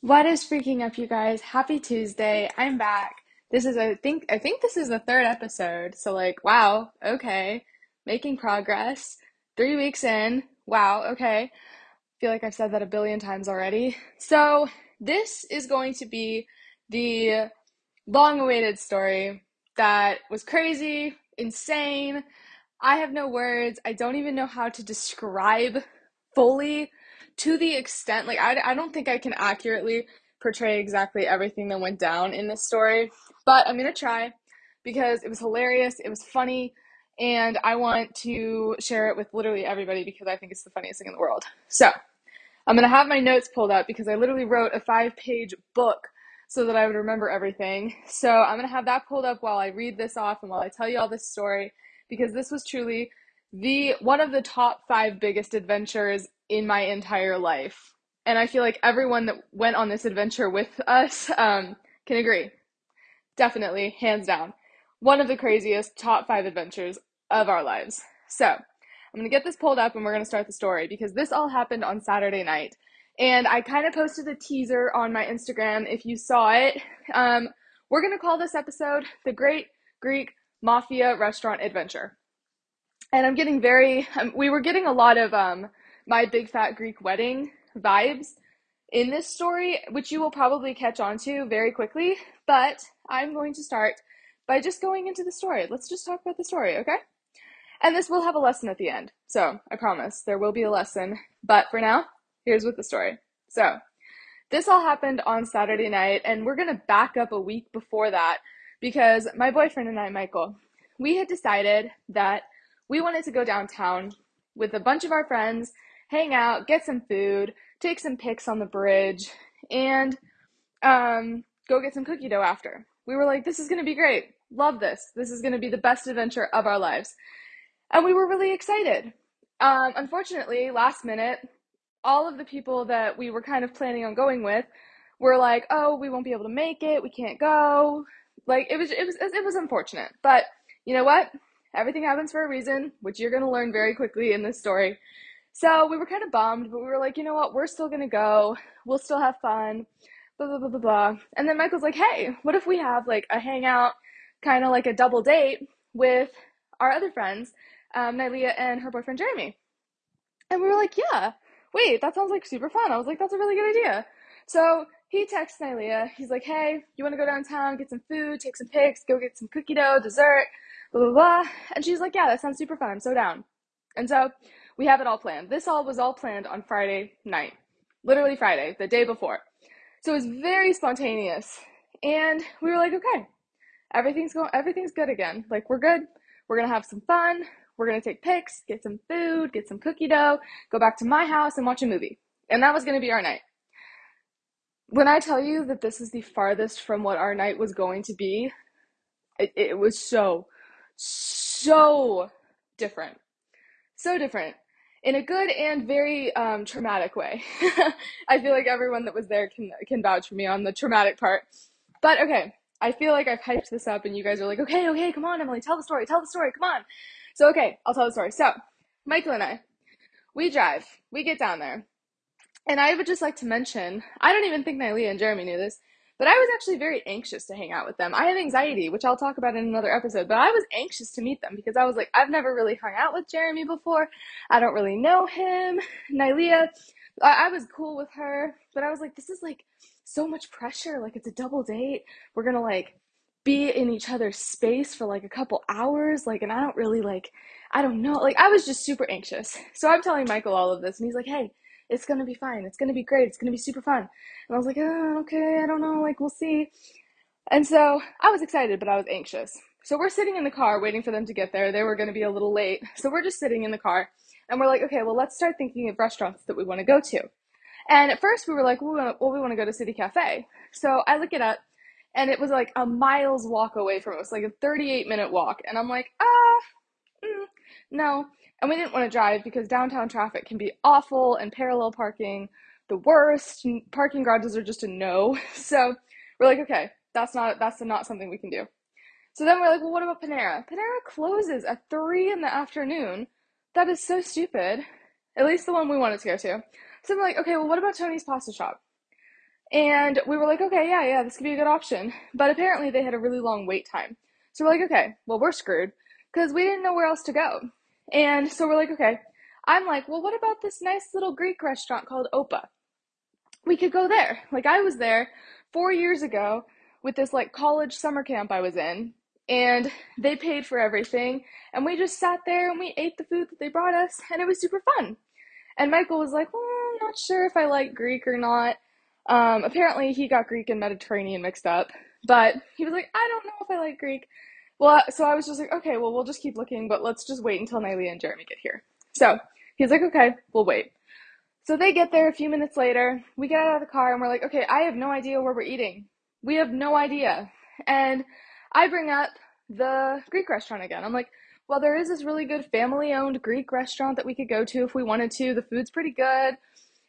What is freaking up, you guys? Happy Tuesday. I'm back. This is I think I think this is the third episode. So like, wow, okay. Making progress. 3 weeks in. Wow, okay. Feel like I've said that a billion times already. So, this is going to be the long-awaited story that was crazy, insane. I have no words. I don't even know how to describe fully to the extent like I, I don't think I can accurately portray exactly everything that went down in this story, but I'm gonna try because it was hilarious, it was funny, and I want to share it with literally everybody because I think it's the funniest thing in the world. So I'm gonna have my notes pulled up because I literally wrote a five page book so that I would remember everything. So I'm gonna have that pulled up while I read this off and while I tell you all this story because this was truly the one of the top five biggest adventures in my entire life. And I feel like everyone that went on this adventure with us um, can agree. Definitely, hands down. One of the craziest top five adventures of our lives. So, I'm going to get this pulled up and we're going to start the story because this all happened on Saturday night. And I kind of posted a teaser on my Instagram if you saw it. Um, we're going to call this episode The Great Greek Mafia Restaurant Adventure. And I'm getting very, um, we were getting a lot of um, my big fat Greek wedding vibes in this story, which you will probably catch on to very quickly. But I'm going to start by just going into the story. Let's just talk about the story, okay? And this will have a lesson at the end. So I promise there will be a lesson. But for now, here's with the story. So this all happened on Saturday night, and we're going to back up a week before that because my boyfriend and I, Michael, we had decided that we wanted to go downtown with a bunch of our friends hang out, get some food, take some pics on the bridge, and um, go get some cookie dough after. We were like, this is going to be great. Love this. This is going to be the best adventure of our lives. And we were really excited. Um, unfortunately, last minute, all of the people that we were kind of planning on going with were like, "Oh, we won't be able to make it. We can't go." Like it was it was it was unfortunate. But you know what? Everything happens for a reason, which you're going to learn very quickly in this story. So we were kind of bummed, but we were like, you know what? We're still going to go. We'll still have fun. Blah, blah, blah, blah, blah. And then Michael's like, hey, what if we have like a hangout, kind of like a double date with our other friends, um, Nylea and her boyfriend Jeremy? And we were like, yeah, wait, that sounds like super fun. I was like, that's a really good idea. So he texts Nylea. He's like, hey, you want to go downtown, get some food, take some pics, go get some cookie dough, dessert, blah, blah, blah. And she's like, yeah, that sounds super fun. I'm so down. And so we have it all planned. This all was all planned on Friday night, literally Friday, the day before. So it was very spontaneous. And we were like, okay, everything's going, everything's good again. Like we're good. We're gonna have some fun. We're gonna take pics, get some food, get some cookie dough, go back to my house and watch a movie. And that was gonna be our night. When I tell you that this is the farthest from what our night was going to be, it, it was so, so different. So different in a good and very um, traumatic way. I feel like everyone that was there can can vouch for me on the traumatic part. But okay, I feel like I've hyped this up, and you guys are like, okay, okay, come on, Emily, tell the story, tell the story, come on. So okay, I'll tell the story. So Michael and I, we drive, we get down there, and I would just like to mention, I don't even think Nylea and Jeremy knew this, but I was actually very anxious to hang out with them. I have anxiety, which I'll talk about in another episode, but I was anxious to meet them because I was like, I've never really hung out with Jeremy before. I don't really know him. Nylea, I, I was cool with her, but I was like, this is like so much pressure. Like, it's a double date. We're gonna like be in each other's space for like a couple hours. Like, and I don't really like, I don't know. Like, I was just super anxious. So I'm telling Michael all of this, and he's like, hey, it's gonna be fine. It's gonna be great. It's gonna be super fun. And I was like, oh, okay, I don't know. Like, we'll see. And so I was excited, but I was anxious. So we're sitting in the car waiting for them to get there. They were going to be a little late. So we're just sitting in the car and we're like, okay, well, let's start thinking of restaurants that we want to go to. And at first we were like, well, we want to go to City Cafe. So I look it up and it was like a miles walk away from us, like a 38 minute walk. And I'm like, ah, mm, no. And we didn't want to drive because downtown traffic can be awful and parallel parking the worst. Parking garages are just a no. So we're like, okay, that's not that's not something we can do. So then we're like, well, what about Panera? Panera closes at three in the afternoon. That is so stupid. At least the one we wanted to go to. So I'm like, okay, well, what about Tony's Pasta Shop? And we were like, okay, yeah, yeah, this could be a good option. But apparently they had a really long wait time. So we're like, okay, well, we're screwed because we didn't know where else to go. And so we're like, okay. I'm like, well, what about this nice little Greek restaurant called Opa? We could go there. Like, I was there four years ago with this like college summer camp I was in, and they paid for everything. And we just sat there and we ate the food that they brought us, and it was super fun. And Michael was like, well, I'm not sure if I like Greek or not. Um, apparently, he got Greek and Mediterranean mixed up, but he was like, I don't know if I like Greek. Well, so I was just like, okay, well, we'll just keep looking, but let's just wait until Nylea and Jeremy get here. So he's like, okay, we'll wait. So they get there a few minutes later. We get out of the car and we're like, okay, I have no idea where we're eating. We have no idea. And I bring up the Greek restaurant again. I'm like, well, there is this really good family owned Greek restaurant that we could go to if we wanted to. The food's pretty good.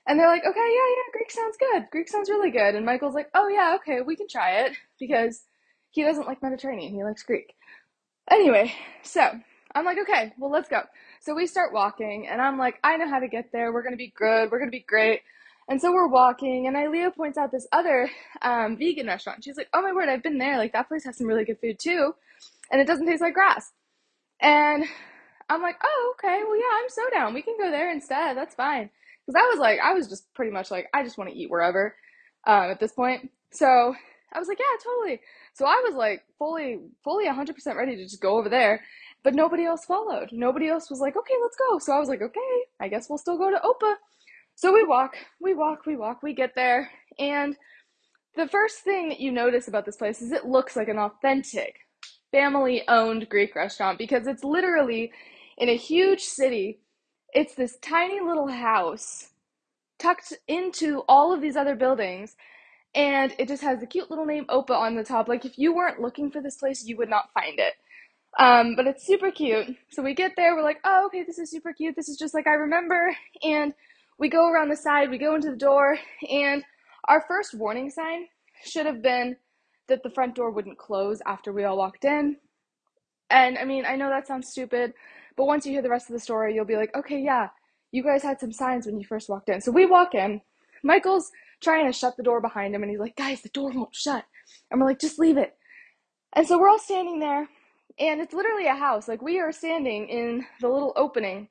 And they're like, okay, yeah, yeah, Greek sounds good. Greek sounds really good. And Michael's like, oh, yeah, okay, we can try it because he doesn't like Mediterranean. He likes Greek. Anyway, so I'm like, okay, well, let's go. So we start walking, and I'm like, I know how to get there. We're going to be good. We're going to be great. And so we're walking, and Ilea points out this other um, vegan restaurant. She's like, oh my word, I've been there. Like, that place has some really good food too. And it doesn't taste like grass. And I'm like, oh, okay, well, yeah, I'm so down. We can go there instead. That's fine. Because I was like, I was just pretty much like, I just want to eat wherever um, at this point. So I was like, yeah, totally. So I was like fully, fully 100% ready to just go over there. But nobody else followed. Nobody else was like, okay, let's go. So I was like, okay, I guess we'll still go to Opa. So we walk, we walk, we walk, we get there. And the first thing that you notice about this place is it looks like an authentic family owned Greek restaurant because it's literally in a huge city. It's this tiny little house tucked into all of these other buildings. And it just has the cute little name Opa on the top. Like, if you weren't looking for this place, you would not find it. Um, but it's super cute. So we get there, we're like, oh, okay, this is super cute. This is just like I remember. And we go around the side, we go into the door, and our first warning sign should have been that the front door wouldn't close after we all walked in. And I mean, I know that sounds stupid, but once you hear the rest of the story, you'll be like, okay, yeah, you guys had some signs when you first walked in. So we walk in. Michael's trying to shut the door behind him, and he's like, guys, the door won't shut. And we're like, just leave it. And so we're all standing there, and it's literally a house. Like, we are standing in the little opening,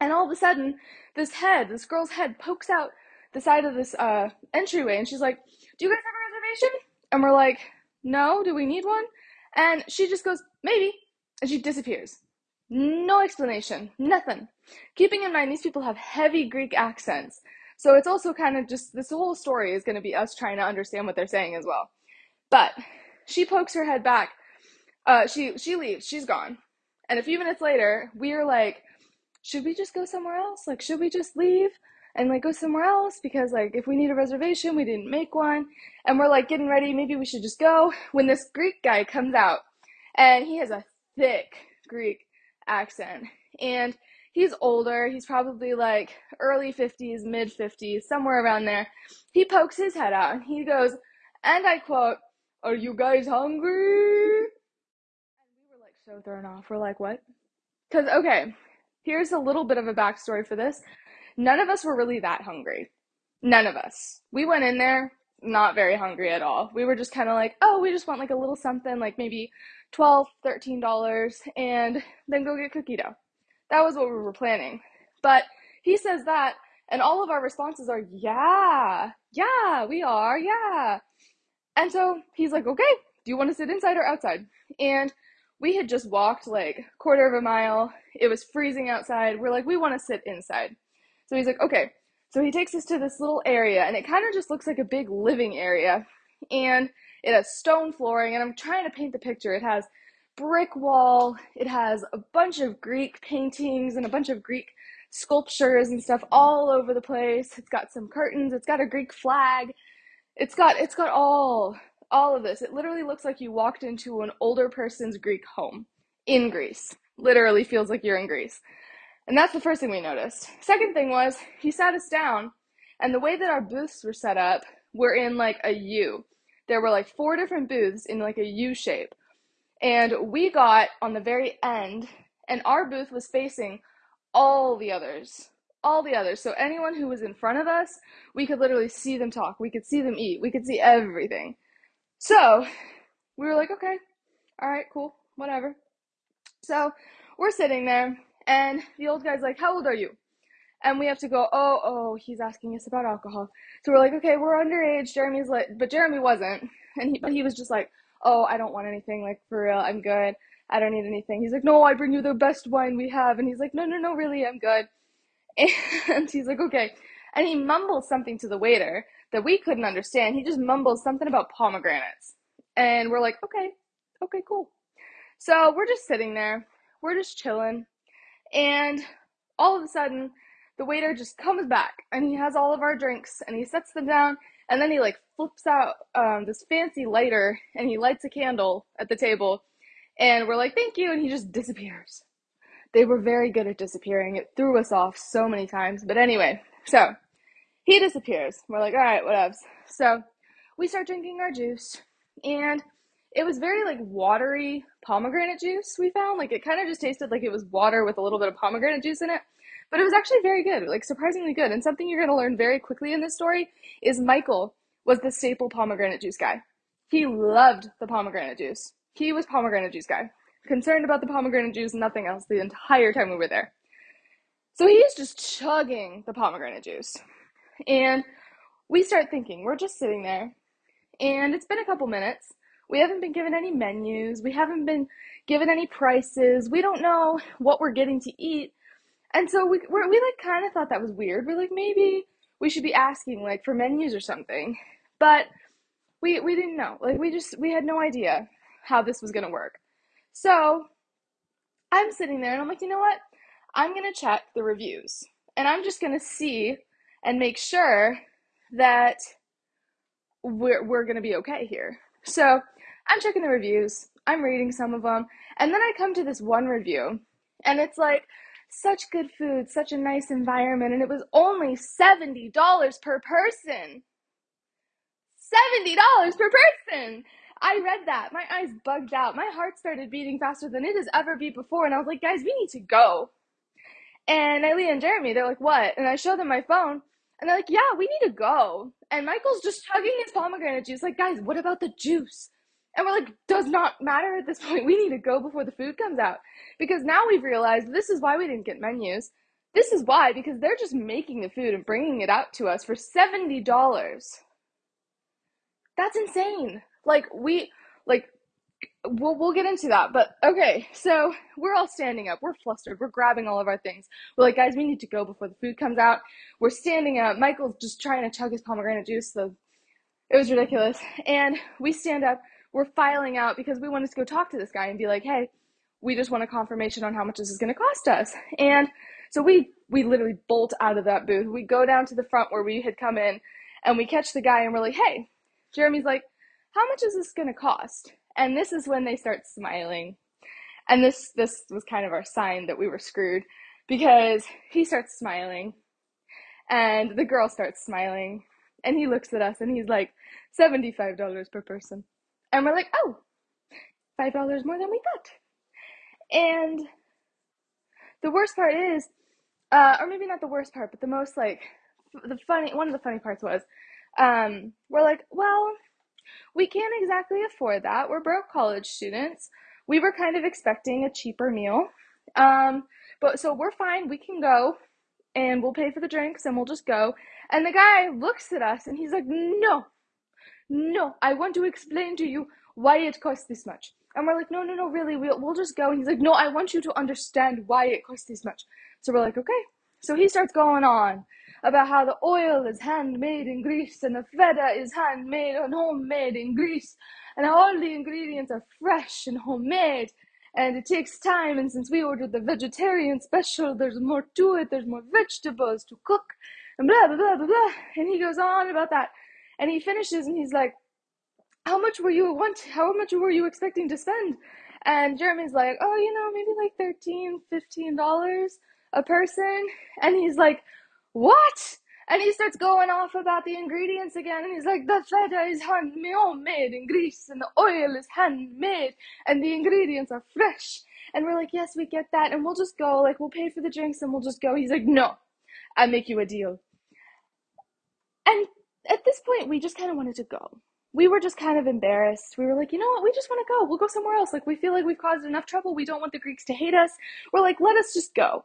and all of a sudden, this head, this girl's head, pokes out the side of this uh, entryway, and she's like, do you guys have a reservation? And we're like, no, do we need one? And she just goes, maybe. And she disappears. No explanation, nothing. Keeping in mind, these people have heavy Greek accents. So it's also kind of just this whole story is going to be us trying to understand what they're saying as well. But she pokes her head back. Uh, she she leaves. She's gone. And a few minutes later, we are like, should we just go somewhere else? Like, should we just leave? and like go somewhere else because like if we need a reservation we didn't make one and we're like getting ready maybe we should just go when this greek guy comes out and he has a thick greek accent and he's older he's probably like early 50s mid 50s somewhere around there he pokes his head out and he goes and i quote are you guys hungry and we were like so thrown off we're like what because okay here's a little bit of a backstory for this none of us were really that hungry. None of us. We went in there not very hungry at all. We were just kind of like, oh, we just want like a little something, like maybe 12 $13, and then go get cookie dough. That was what we were planning. But he says that, and all of our responses are, yeah, yeah, we are, yeah. And so he's like, okay, do you want to sit inside or outside? And we had just walked like quarter of a mile. It was freezing outside. We're like, we want to sit inside. So he's like, okay. So he takes us to this little area, and it kind of just looks like a big living area. And it has stone flooring, and I'm trying to paint the picture. It has brick wall, it has a bunch of Greek paintings and a bunch of Greek sculptures and stuff all over the place. It's got some curtains, it's got a Greek flag. It's got it's got all all of this. It literally looks like you walked into an older person's Greek home in Greece. Literally feels like you're in Greece. And that's the first thing we noticed. Second thing was he sat us down, and the way that our booths were set up were in like a U. There were like four different booths in like a U shape. And we got on the very end, and our booth was facing all the others. all the others. So anyone who was in front of us, we could literally see them talk. We could see them eat. We could see everything. So we were like, okay, all right, cool, whatever. So we're sitting there, and the old guy's like, how old are you? And we have to go, oh, oh, he's asking us about alcohol. So we're like, okay, we're underage. Jeremy's like, but Jeremy wasn't. And he, but he was just like, oh, I don't want anything. Like, for real, I'm good. I don't need anything. He's like, no, I bring you the best wine we have. And he's like, no, no, no, really, I'm good. And he's like, okay. And he mumbles something to the waiter that we couldn't understand. He just mumbles something about pomegranates. And we're like, okay, okay, cool. So we're just sitting there. We're just chilling. And all of a sudden, the waiter just comes back and he has all of our drinks and he sets them down and then he like flips out um, this fancy lighter and he lights a candle at the table and we're like thank you and he just disappears they were very good at disappearing. It threw us off so many times. But anyway, so he disappears. We're like, all right, whatevs. So we start drinking our juice, and it was very like watery pomegranate juice. We found like it kind of just tasted like it was water with a little bit of pomegranate juice in it. But it was actually very good, like surprisingly good. And something you're going to learn very quickly in this story is Michael was the staple pomegranate juice guy. He loved the pomegranate juice. He was pomegranate juice guy concerned about the pomegranate juice, nothing else the entire time we were there. So he's just chugging the pomegranate juice. And we start thinking, we're just sitting there, and it's been a couple minutes. We haven't been given any menus, we haven't been given any prices, we don't know what we're getting to eat. And so we, we like kind of thought that was weird. We're like, maybe we should be asking like for menus or something. But we we didn't know. Like we just we had no idea how this was gonna work. So I'm sitting there and I'm like, you know what? I'm to check the reviews and I'm just to see and make sure that we're, we're to be okay here. So I'm checking the reviews, I'm reading some of them, and then I come to this one review and it's like, such good food, such a nice environment, and it was only $70 per person. $70 per person! I read that. My eyes bugged out. My heart started beating faster than it has ever beat before. And I was like, guys, we need to go. And Eileen and Jeremy, they're like, what? And I show them my phone. And they're like, yeah, we need to go. And Michael's just chugging his pomegranate juice. Like, guys, what about the juice? And we're like, does not matter at this point. We need to go before the food comes out. Because now we've realized this is why we didn't get menus. This is why, because they're just making the food and bringing it out to us for $70. That's insane. Like we like we'll we'll get into that. But okay, so we're all standing up. We're flustered. We're grabbing all of our things. We're like, guys, we need to go before the food comes out. We're standing up. Michael's just trying to chug his pomegranate juice. So it was ridiculous. And we stand up. We're filing out because we wanted to go talk to this guy and be like, hey, we just want a confirmation on how much this is going to cost us. And so we we literally bolt out of that booth. We go down to the front where we had come in, and we catch the guy and we're like, hey. Jeremy's like, how much is this going to cost? And this is when they start smiling. And this this was kind of our sign that we were screwed because he starts smiling and the girl starts smiling and he looks at us and he's like $75 per person. And we're like, "Oh, $5 more than we thought." And the worst part is uh, or maybe not the worst part, but the most like the funny one of the funny parts was um, we're like, well, we can't exactly afford that. We're broke college students. We were kind of expecting a cheaper meal. Um, but so we're fine. We can go and we'll pay for the drinks and we'll just go. And the guy looks at us and he's like, no, no, I want to explain to you why it costs this much. And we're like, no, no, no, really, we'll, we'll just go. And he's like, no, I want you to understand why it costs this much. So we're like, okay. So he starts going on about how the oil is handmade in Greece and the feta is handmade and homemade in Greece and how all the ingredients are fresh and homemade. And it takes time and since we ordered the vegetarian special there's more to it there's more vegetables to cook and blah blah blah blah blah. And he goes on about that. And he finishes and he's like how much were you want how much were you expecting to spend? And jeremy's like oh you know maybe like 13 15 dollars a person. And he's like what? And he starts going off about the ingredients again, and he's like, the feta is handmade in Greece, and the oil is handmade, and the ingredients are fresh. And we're like, yes, we get that, and we'll just go, like, we'll pay for the drinks, and we'll just go. He's like, no, I'll make you a deal. And at this point, we just kind of wanted to go. We were just kind of embarrassed. We were like, you know what? We just want to go. We'll go somewhere else. Like, we feel like we've caused enough trouble. We don't want the Greeks to hate us. We're like, let us just go.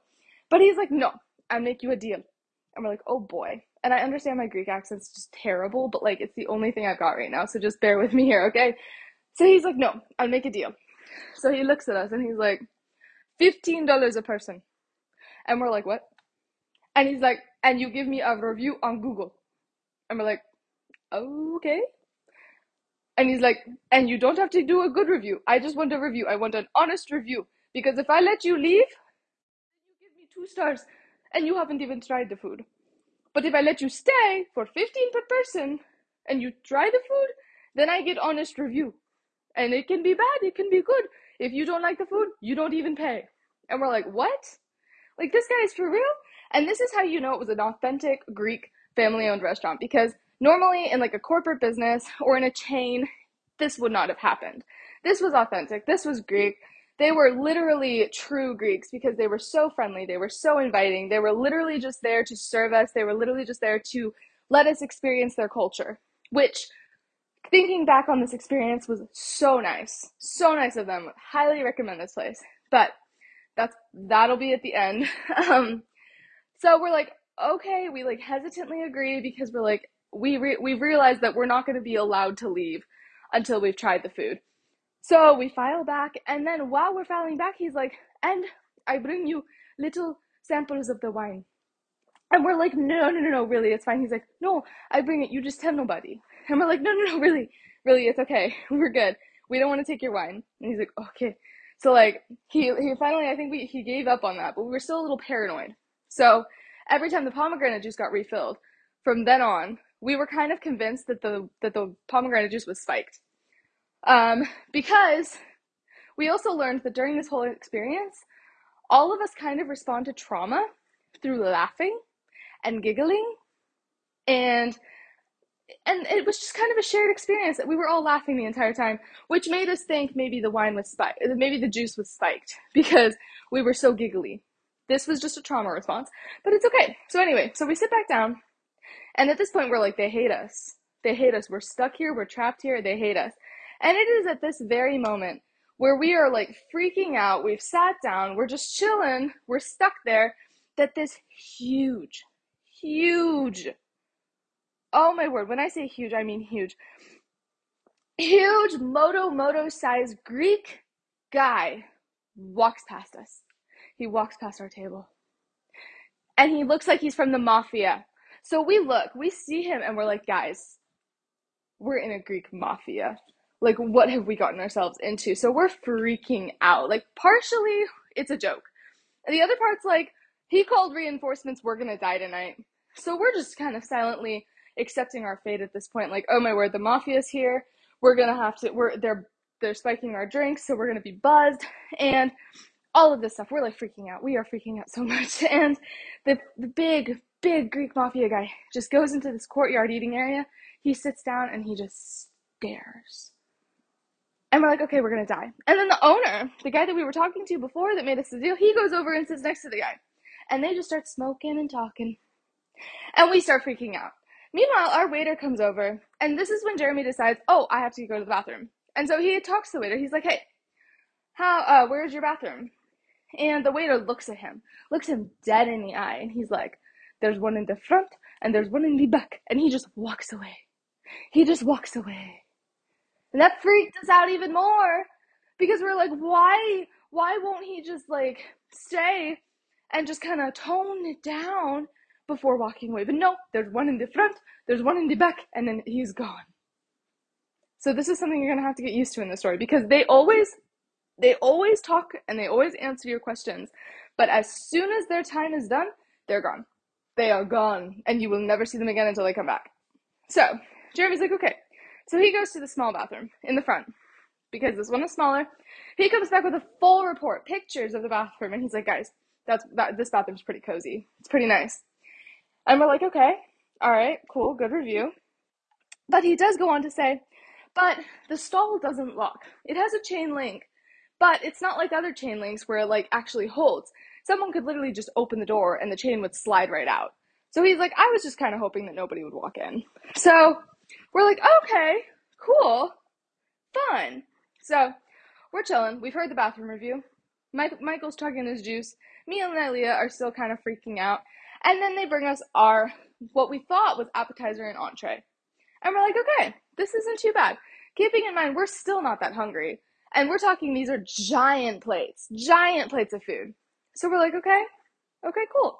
But he's like, no, I'll make you a deal. And we're like, oh boy. And I understand my Greek accent's just terrible, but like, it's the only thing I've got right now. So just bear with me here, okay? So he's like, no, I'll make a deal. So he looks at us and he's like, $15 a person. And we're like, what? And he's like, and you give me a review on Google. And we're like, okay. And he's like, and you don't have to do a good review. I just want a review. I want an honest review. Because if I let you leave, you give me two stars and you haven't even tried the food. But if I let you stay for 15 per person and you try the food, then I get honest review. And it can be bad, it can be good. If you don't like the food, you don't even pay. And we're like, what? Like this guy is for real? And this is how you know it was an authentic Greek family owned restaurant because normally in like a corporate business or in a chain, this would not have happened. This was authentic. This was Greek. They were literally true Greeks because they were so friendly. They were so inviting. They were literally just there to serve us. They were literally just there to let us experience their culture, which thinking back on this experience was so nice. So nice of them. Highly recommend this place. But that's that'll be at the end. um so we're like, okay, we like hesitantly agree because we're like we re- we've realized that we're not going to be allowed to leave until we've tried the food. So we file back, and then while we're filing back, he's like, and I bring you little samples of the wine. And we're like, no, no, no, no, really, it's fine. He's like, no, I bring it, you just tell nobody. And we're like, no, no, no, really, really, it's okay. We're good. We don't want to take your wine. And he's like, okay. So like he he finally I think we he gave up on that, but we were still a little paranoid. So every time the pomegranate juice got refilled, from then on, we were kind of convinced that the that the pomegranate juice was spiked. Um, because we also learned that during this whole experience, all of us kind of respond to trauma through laughing and giggling and and it was just kind of a shared experience that we were all laughing the entire time, which made us think maybe the wine was spiked, maybe the juice was spiked because we were so giggly. This was just a trauma response, but it's okay. So anyway, so we sit back down, and at this point we're like, they hate us. They hate us. We're stuck here. We're trapped here. They hate us. And it is at this very moment where we are like freaking out. We've sat down. We're just chilling. We're stuck there. That this huge, huge, oh my word, when I say huge, I mean huge, huge moto moto size Greek guy walks past us. He walks past our table. And he looks like he's from the mafia. So we look, we see him, and we're like, guys, we're in a Greek mafia like what have we gotten ourselves into? So we're freaking out. Like partially it's a joke. And the other part's like he called reinforcements we're gonna die tonight. So we're just kind of silently accepting our fate at this point. Like oh my word the mafia's here. We're gonna have to we're they're they're spiking our drinks so we're gonna be buzzed. And all of this stuff we're like freaking out. We are freaking out so much. And the, the big big greek mafia guy just goes into this courtyard eating area. He sits down and he just stares and we're like, okay, we're gonna die. And then the owner, the guy that we were talking to before that made us the deal, he goes over and sits next to the guy. And they just start smoking and talking. And we start freaking out. Meanwhile, our waiter comes over, and this is when Jeremy decides, oh, I have to go to the bathroom. And so he talks to the waiter. He's like, hey, how, uh, where's your bathroom? And the waiter looks at him, looks him dead in the eye, and he's like, there's one in the front, and there's one in the back. And he just walks away. He just walks away. And that freaked us out even more because we're like, why why won't he just like stay and just kind of tone it down before walking away? But no, there's one in the front, there's one in the back, and then he's gone. So this is something you're gonna have to get used to in the story because they always they always talk and they always answer your questions, but as soon as their time is done, they're gone. They are gone, and you will never see them again until they come back. So Jeremy's like, okay, so he goes to the small bathroom in the front because this one is smaller. He comes back with a full report, pictures of the bathroom, and he's like, guys, that's that this bathroom's pretty cozy. It's pretty nice. And we're like, okay, all right, cool, good review. But he does go on to say, but the stall doesn't lock. It has a chain link, but it's not like other chain links where it like actually holds. Someone could literally just open the door and the chain would slide right out. So he's like, I was just kind of hoping that nobody would walk in. So we're like, okay, cool, fun. So we're chilling. We've heard the bathroom review. Mike, Michael's chugging his juice. Me and Nylea are still kind of freaking out. And then they bring us our, what we thought was appetizer and entree. And we're like, okay, this isn't too bad. Keeping in mind, we're still not that hungry. And we're talking, these are giant plates, giant plates of food. So we're like, okay, okay, cool.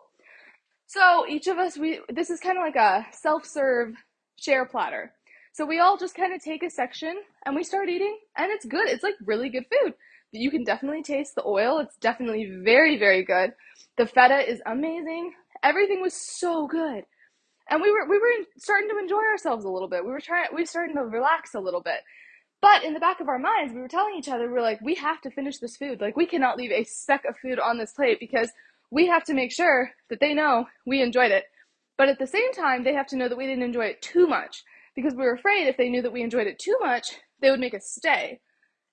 So each of us, we this is kind of like a self-serve share platter. So we all just kind of take a section and we start eating, and it's good. It's like really good food. You can definitely taste the oil. It's definitely very, very good. The feta is amazing. Everything was so good, and we were we were starting to enjoy ourselves a little bit. We were trying. We were starting to relax a little bit. But in the back of our minds, we were telling each other, we we're like, we have to finish this food. Like, we cannot leave a speck of food on this plate because we have to make sure that they know we enjoyed it. But at the same time, they have to know that we didn't enjoy it too much because we were afraid if they knew that we enjoyed it too much, they would make us stay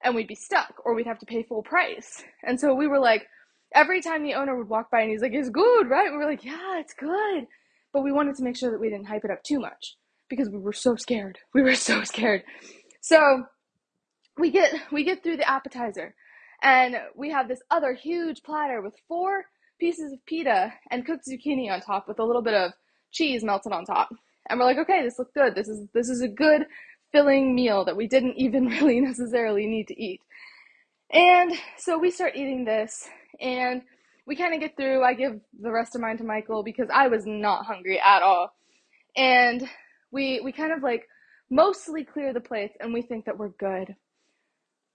and we'd be stuck or we'd have to pay full price. And so we were like, every time the owner would walk by and he's like, it's good, right? We were like, yeah, it's good. But we wanted to make sure that we didn't hype it up too much because we were so scared. We were so scared. So we get we get through the appetizer and we have this other huge platter with four pieces of pita and cooked zucchini on top with a little bit of cheese melted on top. And we're like, okay, this looks good. This is this is a good filling meal that we didn't even really necessarily need to eat. And so we start eating this and we kind of get through. I give the rest of mine to Michael because I was not hungry at all. And we we kind of like mostly clear the plates and we think that we're good.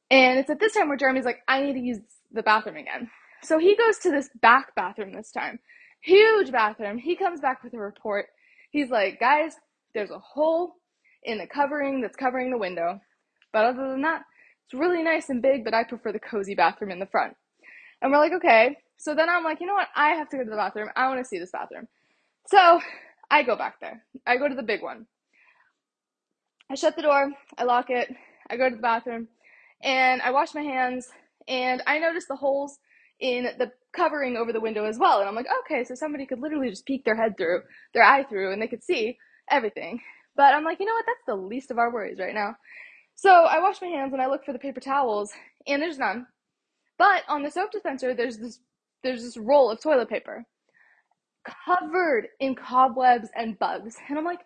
And it's at this time where Jeremy's like, I need to use the bathroom again. So he goes to this back bathroom this time. Huge bathroom. He comes back with a report. He's like, guys, there's a hole in the covering that's covering the window. But other than that, it's really nice and big, but I prefer the cozy bathroom in the front. And we're like, okay. So then I'm like, you know what? I have to go to the bathroom. I want to see this bathroom. So I go back there. I go to the big one. I shut the door. I lock it. I go to the bathroom and I wash my hands and I notice the holes in the covering over the window as well. And I'm like, okay, so somebody could literally just peek their head through, their eye through, and they could see everything. But I'm like, you know what? That's the least of our worries right now. So I wash my hands and I look for the paper towels, and there's none. But on the soap dispenser, there's this there's this roll of toilet paper covered in cobwebs and bugs. And I'm like,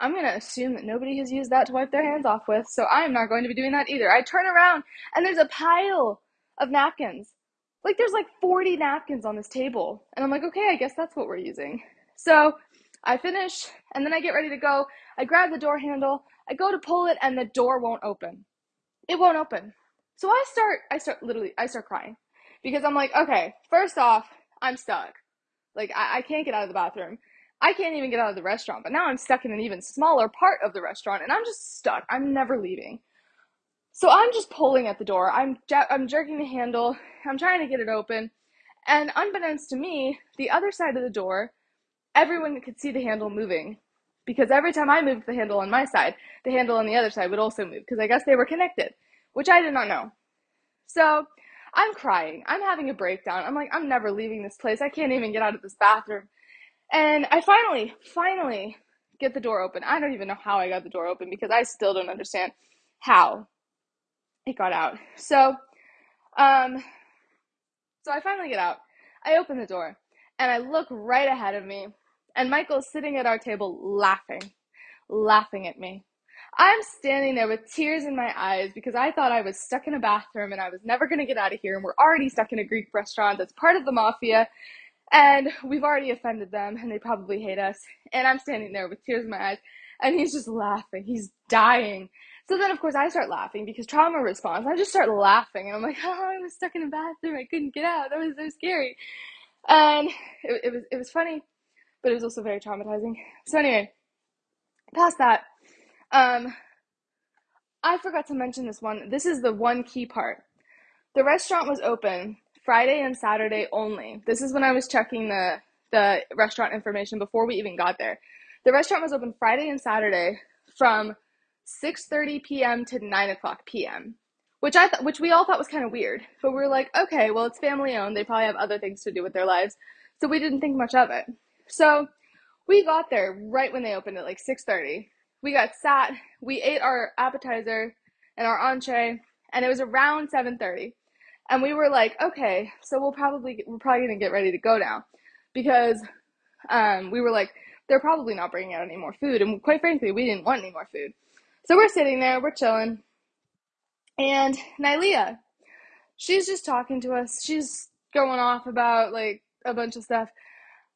I'm going to assume that nobody has used that to wipe their hands off with, so I am not going to be doing that either. I turn around and there's a pile of napkins like there's like 40 napkins on this table. And I'm like, okay, I guess that's what we're using. So I finish and then I get ready to go. I grab the door handle. I go to pull it and the door won't open. It won't open. So I start, I start literally, I start crying because I'm like, okay, first off, I'm stuck. Like I, I can't get out of the bathroom. I can't even get out of the restaurant, but now I'm stuck in an even smaller part of the restaurant and I'm just stuck. I'm never leaving. So I'm just pulling at the door. I'm I'm jerking the handle. I'm trying to get it open. And unbeknownst to me, the other side of the door, everyone could see the handle moving. Because every time I moved the handle on my side, the handle on the other side would also move because I guess they were connected, which I did not know. So I'm crying. I'm having a breakdown. I'm like, I'm never leaving this place. I can't even get out of this bathroom. And I finally, finally get the door open. I don't even know how I got the door open because I still don't understand how it got out. So, um, so I finally get out. I open the door and I look right ahead of me, and Michael's sitting at our table laughing, laughing at me. I'm standing there with tears in my eyes because I thought I was stuck in a bathroom and I was never going to get out of here. And we're already stuck in a Greek restaurant that's part of the mafia. And we've already offended them and they probably hate us. And I'm standing there with tears in my eyes and he's just laughing. He's dying. So then, of course, I start laughing because trauma response. I just start laughing, and I'm like, "Oh, I was stuck in a bathroom. I couldn't get out. That was so scary." And it, it was it was funny, but it was also very traumatizing. So anyway, past that, um, I forgot to mention this one. This is the one key part. The restaurant was open Friday and Saturday only. This is when I was checking the the restaurant information before we even got there. The restaurant was open Friday and Saturday from 6:30 p.m. to 9 o'clock p.m. Which I th- which we all thought was kind of weird, but we are like, okay, well it's family owned. They probably have other things to do with their lives, so we didn't think much of it. So We got there right when they opened at like 6:30. We got sat, we ate our appetizer and our entree, and it was around 7:30. And we were like, okay, so we'll probably we're probably gonna get ready to go now, because um, we were like, they're probably not bringing out any more food, and quite frankly, we didn't want any more food. So we're sitting there, we're chilling, and Nylea, she's just talking to us. She's going off about like a bunch of stuff,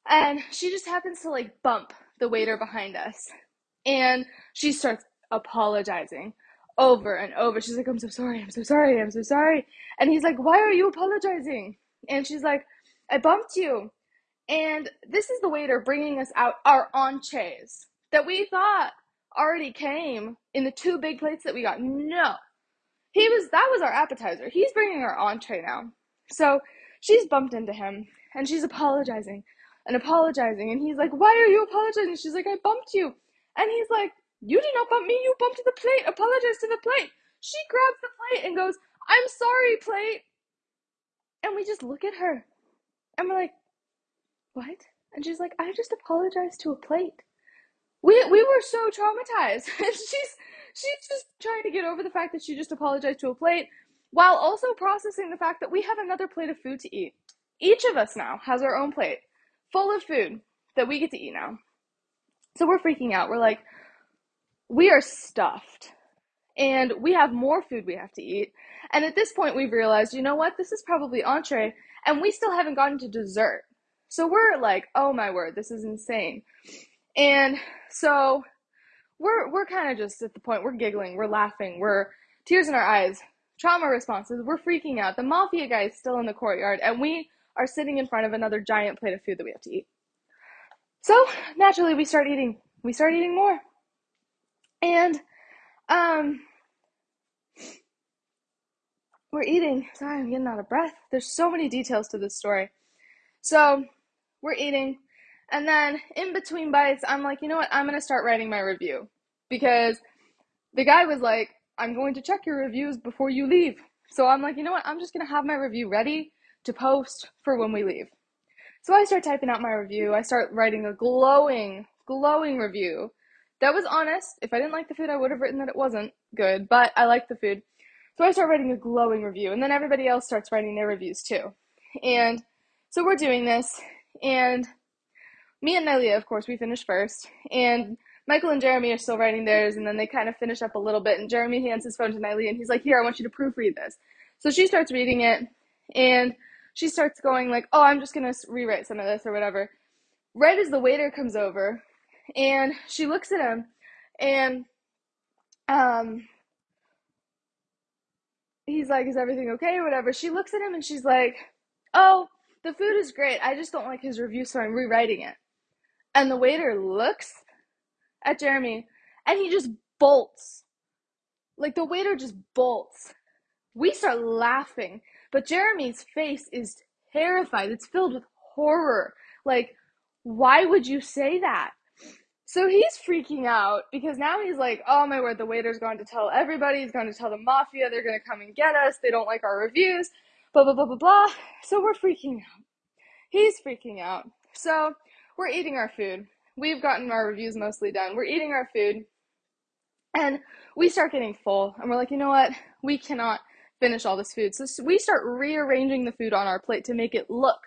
and she just happens to like bump the waiter behind us, and she starts apologizing over and over. She's like, I'm so sorry, I'm so sorry, I'm so sorry. And he's like, Why are you apologizing? And she's like, I bumped you. And this is the waiter bringing us out our entrees that we thought already came in the two big plates that we got. No. He was that was our appetizer. He's bringing our entree now. So she's bumped into him and she's apologizing and apologizing and he's like, "Why are you apologizing?" She's like, "I bumped you." And he's like, you did not bump me, you bumped the plate. Apologize to the plate. She grabs the plate and goes, I'm sorry, plate. And we just look at her. And we're like, What? And she's like, I just apologized to a plate. We we were so traumatized. and she's she's just trying to get over the fact that she just apologized to a plate while also processing the fact that we have another plate of food to eat. Each of us now has our own plate full of food that we get to eat now. So we're freaking out. We're like, we are stuffed and we have more food we have to eat. And at this point, we've realized, you know what? This is probably entree, and we still haven't gotten to dessert. So we're like, oh my word, this is insane. And so we're we're kind of just at the point we're giggling, we're laughing, we're tears in our eyes, trauma responses, we're freaking out. The mafia guy is still in the courtyard, and we are sitting in front of another giant plate of food that we have to eat. So naturally, we start eating. We start eating more. And um we're eating. Sorry, I'm getting out of breath. There's so many details to this story. So, we're eating and then in between bites, I'm like, "You know what? I'm going to start writing my review." Because the guy was like, "I'm going to check your reviews before you leave." So I'm like, "You know what? I'm just going to have my review ready to post for when we leave." So I start typing out my review. I start writing a glowing, glowing review that was honest. If I didn't like the food, I would have written that it wasn't good, but I liked the food. So I start writing a glowing review, and then everybody else starts writing their reviews too. And so we're doing this, and me and Nylea, of course, we finish first, and Michael and Jeremy are still writing theirs, and then they kind of finish up a little bit, and Jeremy hands his phone to Nylea, and he's like, "Here, I want you to proofread this." So she starts reading it, and she starts going like, "Oh, I'm just gonna rewrite some of this or whatever." Right as the waiter comes over, and she looks at him and um he's like is everything okay or whatever she looks at him and she's like oh the food is great i just don't like his review so i'm rewriting it and the waiter looks at jeremy and he just bolts. Like the waiter just bolts. We start laughing but jeremy's face is terrified. It's filled with horror. Like why would you say that? So he's freaking out because now he's like, oh my word, the waiter's going to tell everybody, he's going to tell the mafia, they're going to come and get us, they don't like our reviews, blah, blah, blah, blah, blah. So we're freaking out. He's freaking out. So we're eating our food. We've gotten our reviews mostly done. We're eating our food and we start getting full and we're like, you know what? We cannot finish all this food. So we start rearranging the food on our plate to make it look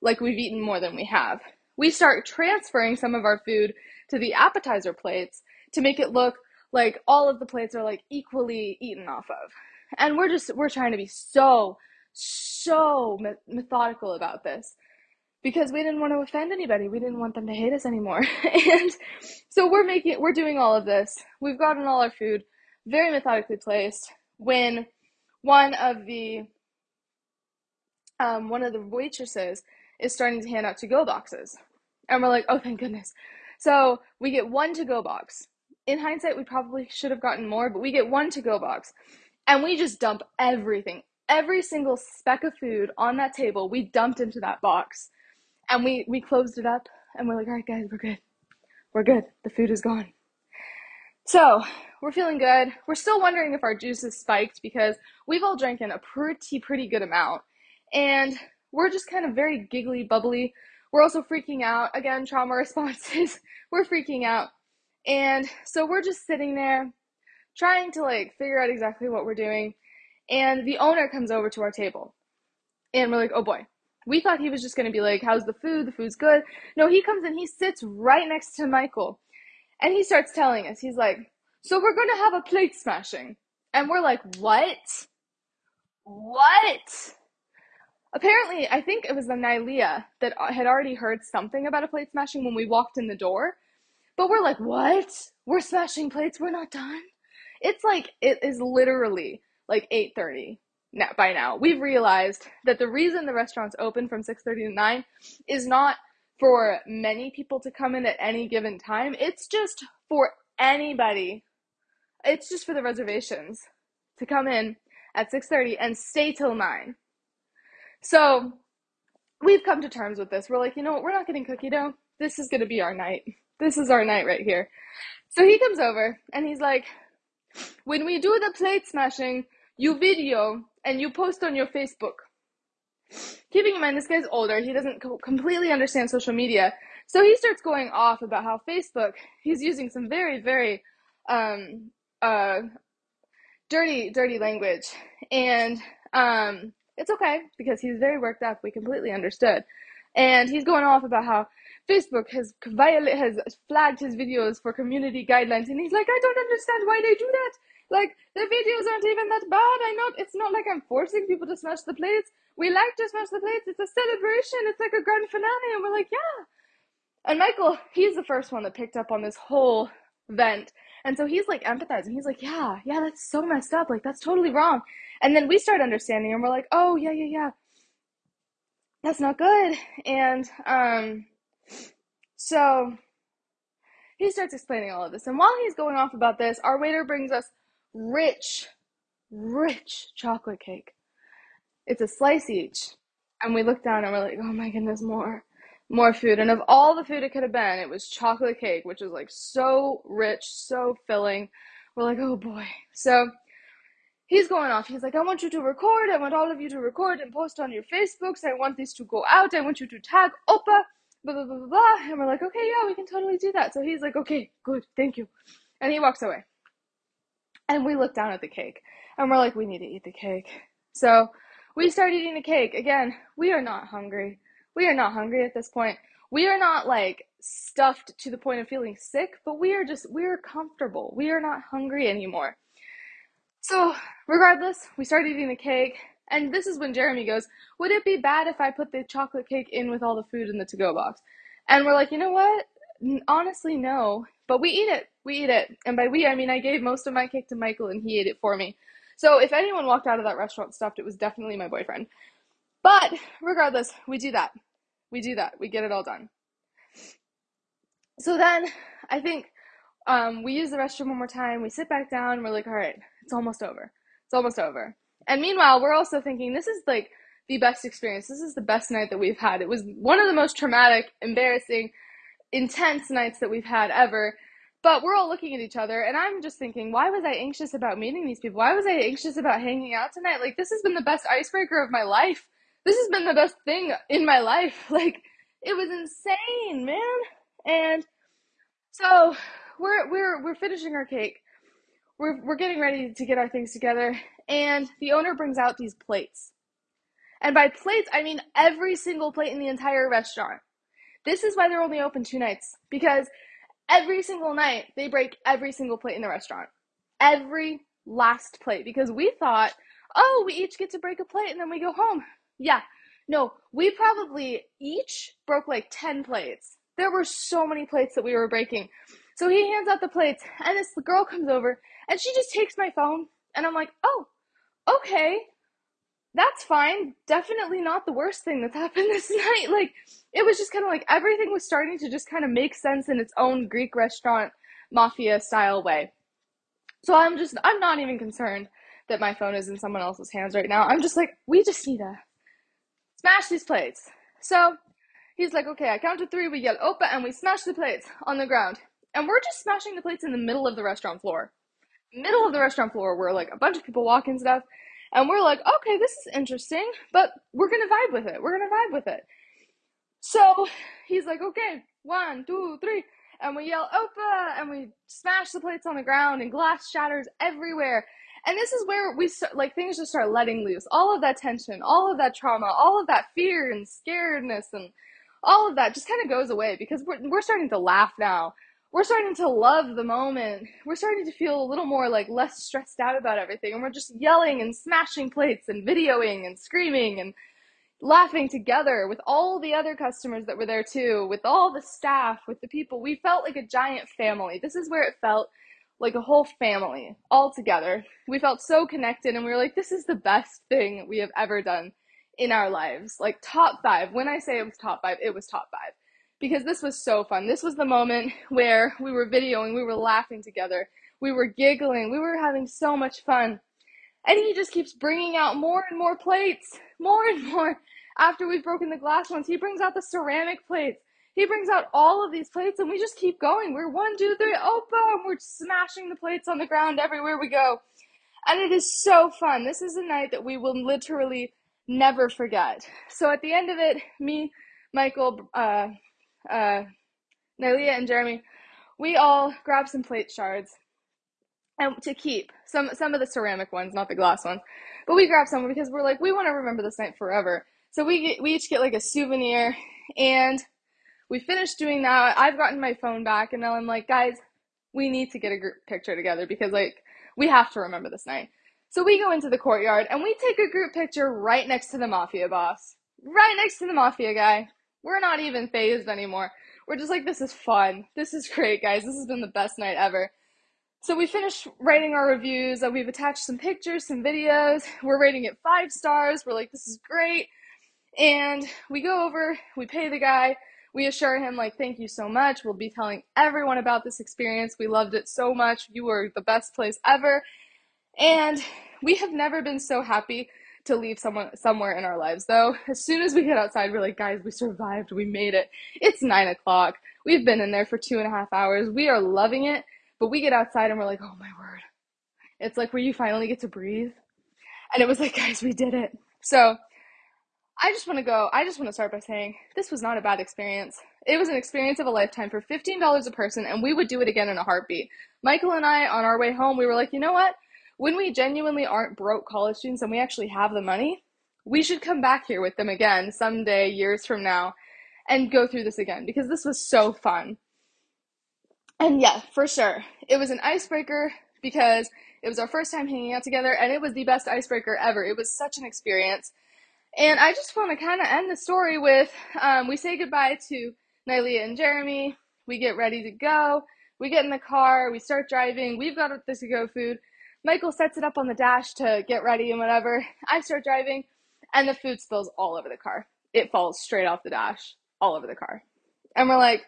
like we've eaten more than we have. We start transferring some of our food to the appetizer plates to make it look like all of the plates are like equally eaten off of. And we're just we're trying to be so so methodical about this because we didn't want to offend anybody. We didn't want them to hate us anymore. and so we're making we're doing all of this. We've gotten all our food very methodically placed when one of the um, one of the waitresses is starting to hand out to go boxes. And we're like, oh, thank goodness. So we get one to go box. In hindsight, we probably should have gotten more, but we get one to go box. And we just dump everything, every single speck of food on that table, we dumped into that box. And we, we closed it up and we're like, all right, guys, we're good. We're good. The food is gone. So we're feeling good. We're still wondering if our juice is spiked because we've all drank in a pretty, pretty good amount. And we're just kind of very giggly, bubbly we're also freaking out. Again, trauma responses. we're freaking out. And so we're just sitting there trying to like figure out exactly what we're doing. And the owner comes over to our table. And we're like, oh boy. We thought he was just going to be like, how's the food? The food's good. No, he comes and he sits right next to Michael. And he starts telling us, he's like, so we're going to have a plate smashing. And we're like, what? What? Apparently, I think it was the Nylea that uh, had already heard something about a plate smashing when we walked in the door. But we're like, what? We're smashing plates. We're not done. It's like it is literally like 8:30 now by now. We've realized that the reason the restaurant's open from 6:30 to 9 is not for many people to come in at any given time. It's just for anybody. It's just for the reservations to come in at 6:30 and stay till 9. So, we've come to terms with this. We're like, you know what? We're not getting cookie dough. This is going to be our night. This is our night right here. So he comes over and he's like, when we do the plate smashing, you video and you post on your Facebook. Keeping in mind, this guy's older. He doesn't co- completely understand social media. So he starts going off about how Facebook, he's using some very, very um, uh, dirty, dirty language. And um, it's okay because he's very worked up. We completely understood. And he's going off about how Facebook has viola- has flagged his videos for community guidelines, and he's like, I don't understand why they do that. Like the videos aren't even that bad. I know it's not like I'm forcing people to smash the plates. We like to smash the plates. It's a celebration. It's like a grand finale, and we're like, yeah. And Michael, he's the first one that picked up on this whole vent. And so he's like empathizing. He's like, yeah, yeah, that's so messed up. Like, that's totally wrong. And then we start understanding and we're like, oh, yeah, yeah, yeah. That's not good. And um, so he starts explaining all of this. And while he's going off about this, our waiter brings us rich, rich chocolate cake. It's a slice each. And we look down and we're like, oh my goodness, more more food. And of all the food it could have been, it was chocolate cake, which is like so rich, so filling. We're like, oh boy. So he's going off. He's like, I want you to record. I want all of you to record and post on your Facebooks. I want this to go out. I want you to tag Opa, blah, blah, blah, blah. And we're like, okay, yeah, we can totally do that. So he's like, okay, good, thank you. And he walks away. And we look down at the cake and we're like, we need to eat the cake. So we start eating the cake. Again, we are not hungry. We are not hungry at this point. We are not like stuffed to the point of feeling sick, but we are just, we're comfortable. We are not hungry anymore. So, regardless, we start eating the cake. And this is when Jeremy goes, Would it be bad if I put the chocolate cake in with all the food in the to go box? And we're like, You know what? Honestly, no. But we eat it. We eat it. And by we, I mean I gave most of my cake to Michael and he ate it for me. So if anyone walked out of that restaurant stuffed, it was definitely my boyfriend. But regardless, we do that. We do that. We get it all done. So then I think um, we use the restroom one more time. We sit back down. We're like, all right, it's almost over. It's almost over. And meanwhile, we're also thinking this is like the best experience. This is the best night that we've had. It was one of the most traumatic, embarrassing, intense nights that we've had ever. But we're all looking at each other, and I'm just thinking, why was I anxious about meeting these people? Why was I anxious about hanging out tonight? Like, this has been the best icebreaker of my life this has been the best thing in my life. Like it was insane, man. And so we're we're we're finishing our cake. We're we're getting ready to get our things together, and the owner brings out these plates. And by plates, I mean every single plate in the entire restaurant. This is why they're only open two nights because every single night they break every single plate in the restaurant. Every last plate because we thought, "Oh, we each get to break a plate and then we go home." Yeah. No, we probably each broke like 10 plates. There were so many plates that we were breaking. So he hands out the plates, and this girl comes over, and she just takes my phone, and I'm like, oh, okay, that's fine. Definitely not the worst thing that's happened this night. Like, it was just kind of like everything was starting to just kind of make sense in its own Greek restaurant mafia style way. So I'm just, I'm not even concerned that my phone is in someone else's hands right now. I'm just like, we just need to smash these plates. So he's like, okay, I count to three, we yell opa, and we smash the plates on the ground. And we're just smashing the plates in the middle of the restaurant floor. Middle of the restaurant floor where like a bunch of people walk and stuff. And we're like, okay, this is interesting, but we're gonna vibe with it. We're gonna vibe with it. So he's like, okay, one, two, three. And we yell, Opa! And we smash the plates on the ground and glass shatters everywhere. And this is where we start, like, things just start letting loose. All of that tension, all of that trauma, all of that fear and scaredness and all of that just kind of goes away because we're, we're starting to laugh now. We're starting to love the moment. We're starting to feel a little more like less stressed out about everything. And we're just yelling and smashing plates and videoing and screaming and laughing together with all the other customers that were there too, with all the staff, with the people. We felt like a giant family. This is where it felt like a whole family all together. We felt so connected and we were like, this is the best thing we have ever done in our lives. Like top five. When I say it was top five, it was top five. Because this was so fun. This was the moment where we were videoing, we were laughing together, we were giggling, we were having so much fun. And he just keeps bringing out more and more plates, more and more. After we've broken the glass ones, he brings out the ceramic plates. He brings out all of these plates, and we just keep going. We're one, two, three, oh, boom! We're smashing the plates on the ground everywhere we go. And it is so fun. This is a night that we will literally never forget. So at the end of it, me, Michael, uh, uh, Nylea, and Jeremy, we all grab some plate shards and to keep some some of the ceramic ones, not the glass ones. But we grabbed some because we're like, we want to remember this night forever. So we get, we each get like a souvenir, and we finished doing that. I've gotten my phone back, and now I'm like, guys, we need to get a group picture together because like we have to remember this night. So we go into the courtyard and we take a group picture right next to the mafia boss, right next to the mafia guy. We're not even phased anymore. We're just like, this is fun. This is great, guys. This has been the best night ever. So we finished writing our reviews. Uh, we've attached some pictures, some videos. We're rating it five stars. We're like, this is great. And we go over, we pay the guy, we assure him, like, thank you so much. We'll be telling everyone about this experience. We loved it so much. You were the best place ever. And we have never been so happy to leave someone somewhere in our lives though. As soon as we get outside, we're like, guys, we survived, we made it. It's nine o'clock. We've been in there for two and a half hours. We are loving it. But we get outside and we're like, oh my word. It's like where you finally get to breathe. And it was like, guys, we did it. So I just want to go, I just want to start by saying this was not a bad experience. It was an experience of a lifetime for $15 a person, and we would do it again in a heartbeat. Michael and I, on our way home, we were like, you know what? When we genuinely aren't broke college students and we actually have the money, we should come back here with them again someday, years from now, and go through this again because this was so fun. And yeah, for sure. It was an icebreaker because it was our first time hanging out together and it was the best icebreaker ever. It was such an experience. And I just want to kind of end the story with um, we say goodbye to Nylea and Jeremy. We get ready to go. We get in the car. We start driving. We've got the to go food. Michael sets it up on the dash to get ready and whatever. I start driving and the food spills all over the car. It falls straight off the dash, all over the car. And we're like,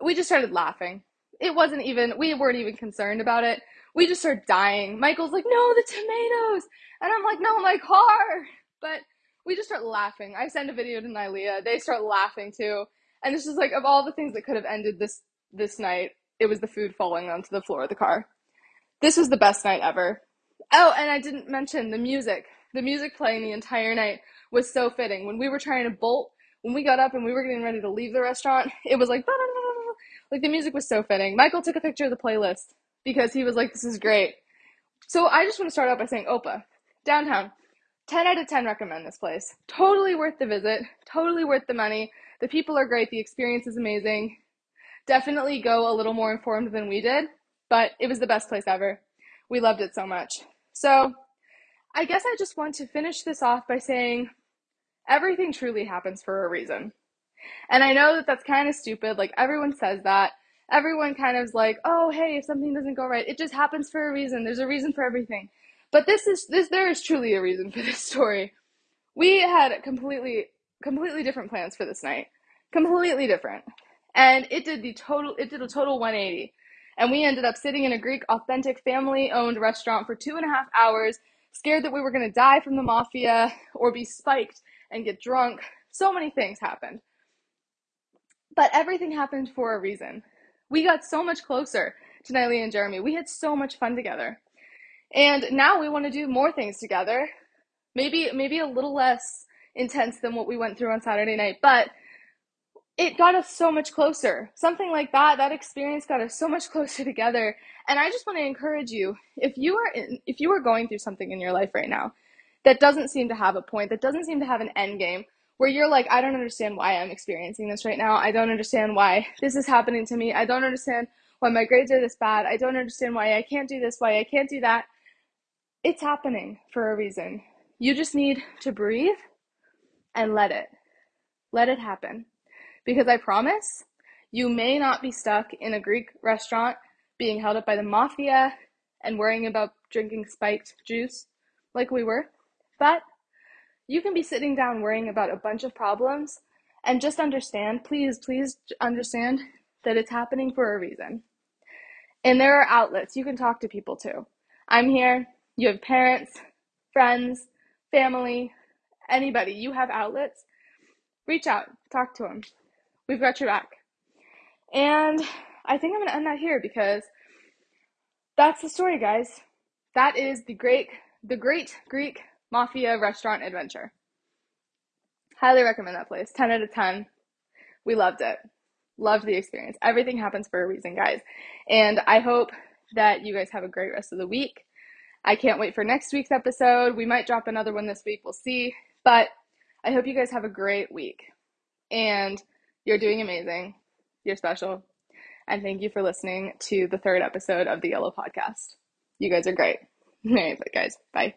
we just started laughing it wasn't even we weren't even concerned about it. We just started dying. Michael's like, no, the tomatoes, and I'm like, no, my car. But we just start laughing. I send a video to Nylea. They start laughing too, and it's just like of all the things that could have ended this this night, it was the food falling onto the floor of the car. This was the best night ever. Oh, and I didn't mention the music. The music playing the entire night was so fitting. When we were trying to bolt, when we got up and we were getting ready to leave the restaurant, it was like like the music was so fitting. Michael took a picture of the playlist because he was like, "This is great." So I just want to start out by saying, Opa, downtown, ten out of ten recommend this place. Totally worth the visit. Totally worth the money. The people are great. The experience is amazing. Definitely go a little more informed than we did, but it was the best place ever. We loved it so much. So I guess I just want to finish this off by saying everything truly happens for a reason. And I know that that's kind of stupid. Like everyone says that. Everyone kind of is like, "Oh, hey, if something doesn't go right, it just happens for a reason. There's a reason for everything." But this is this there is truly a reason for this story. We had completely completely different plans for this night. Completely different. And it did the total it did a total 180. And we ended up sitting in a Greek authentic family owned restaurant for two and a half hours, scared that we were gonna die from the mafia or be spiked and get drunk. So many things happened. But everything happened for a reason. We got so much closer to Nylea and Jeremy. We had so much fun together. And now we want to do more things together. Maybe maybe a little less intense than what we went through on Saturday night, but it got us so much closer. Something like that, that experience got us so much closer together. And I just want to encourage you, if you are in, if you are going through something in your life right now that doesn't seem to have a point, that doesn't seem to have an end game, where you're like, I don't understand why I'm experiencing this right now. I don't understand why this is happening to me. I don't understand why my grades are this bad. I don't understand why I can't do this, why I can't do that. It's happening for a reason. You just need to breathe and let it. Let it happen. Because I promise you may not be stuck in a Greek restaurant being held up by the mafia and worrying about drinking spiked juice like we were, but you can be sitting down worrying about a bunch of problems and just understand, please, please understand that it's happening for a reason. And there are outlets you can talk to people too. I'm here, you have parents, friends, family, anybody, you have outlets. Reach out, talk to them. We've got your back. And I think I'm going to end that here because that's the story, guys. That is the great, the great Greek mafia restaurant adventure. Highly recommend that place. 10 out of 10. We loved it. Loved the experience. Everything happens for a reason, guys. And I hope that you guys have a great rest of the week. I can't wait for next week's episode. We might drop another one this week. We'll see. But I hope you guys have a great week. And you're doing amazing. You're special. And thank you for listening to the third episode of the Yellow Podcast. You guys are great. All right, guys. Bye.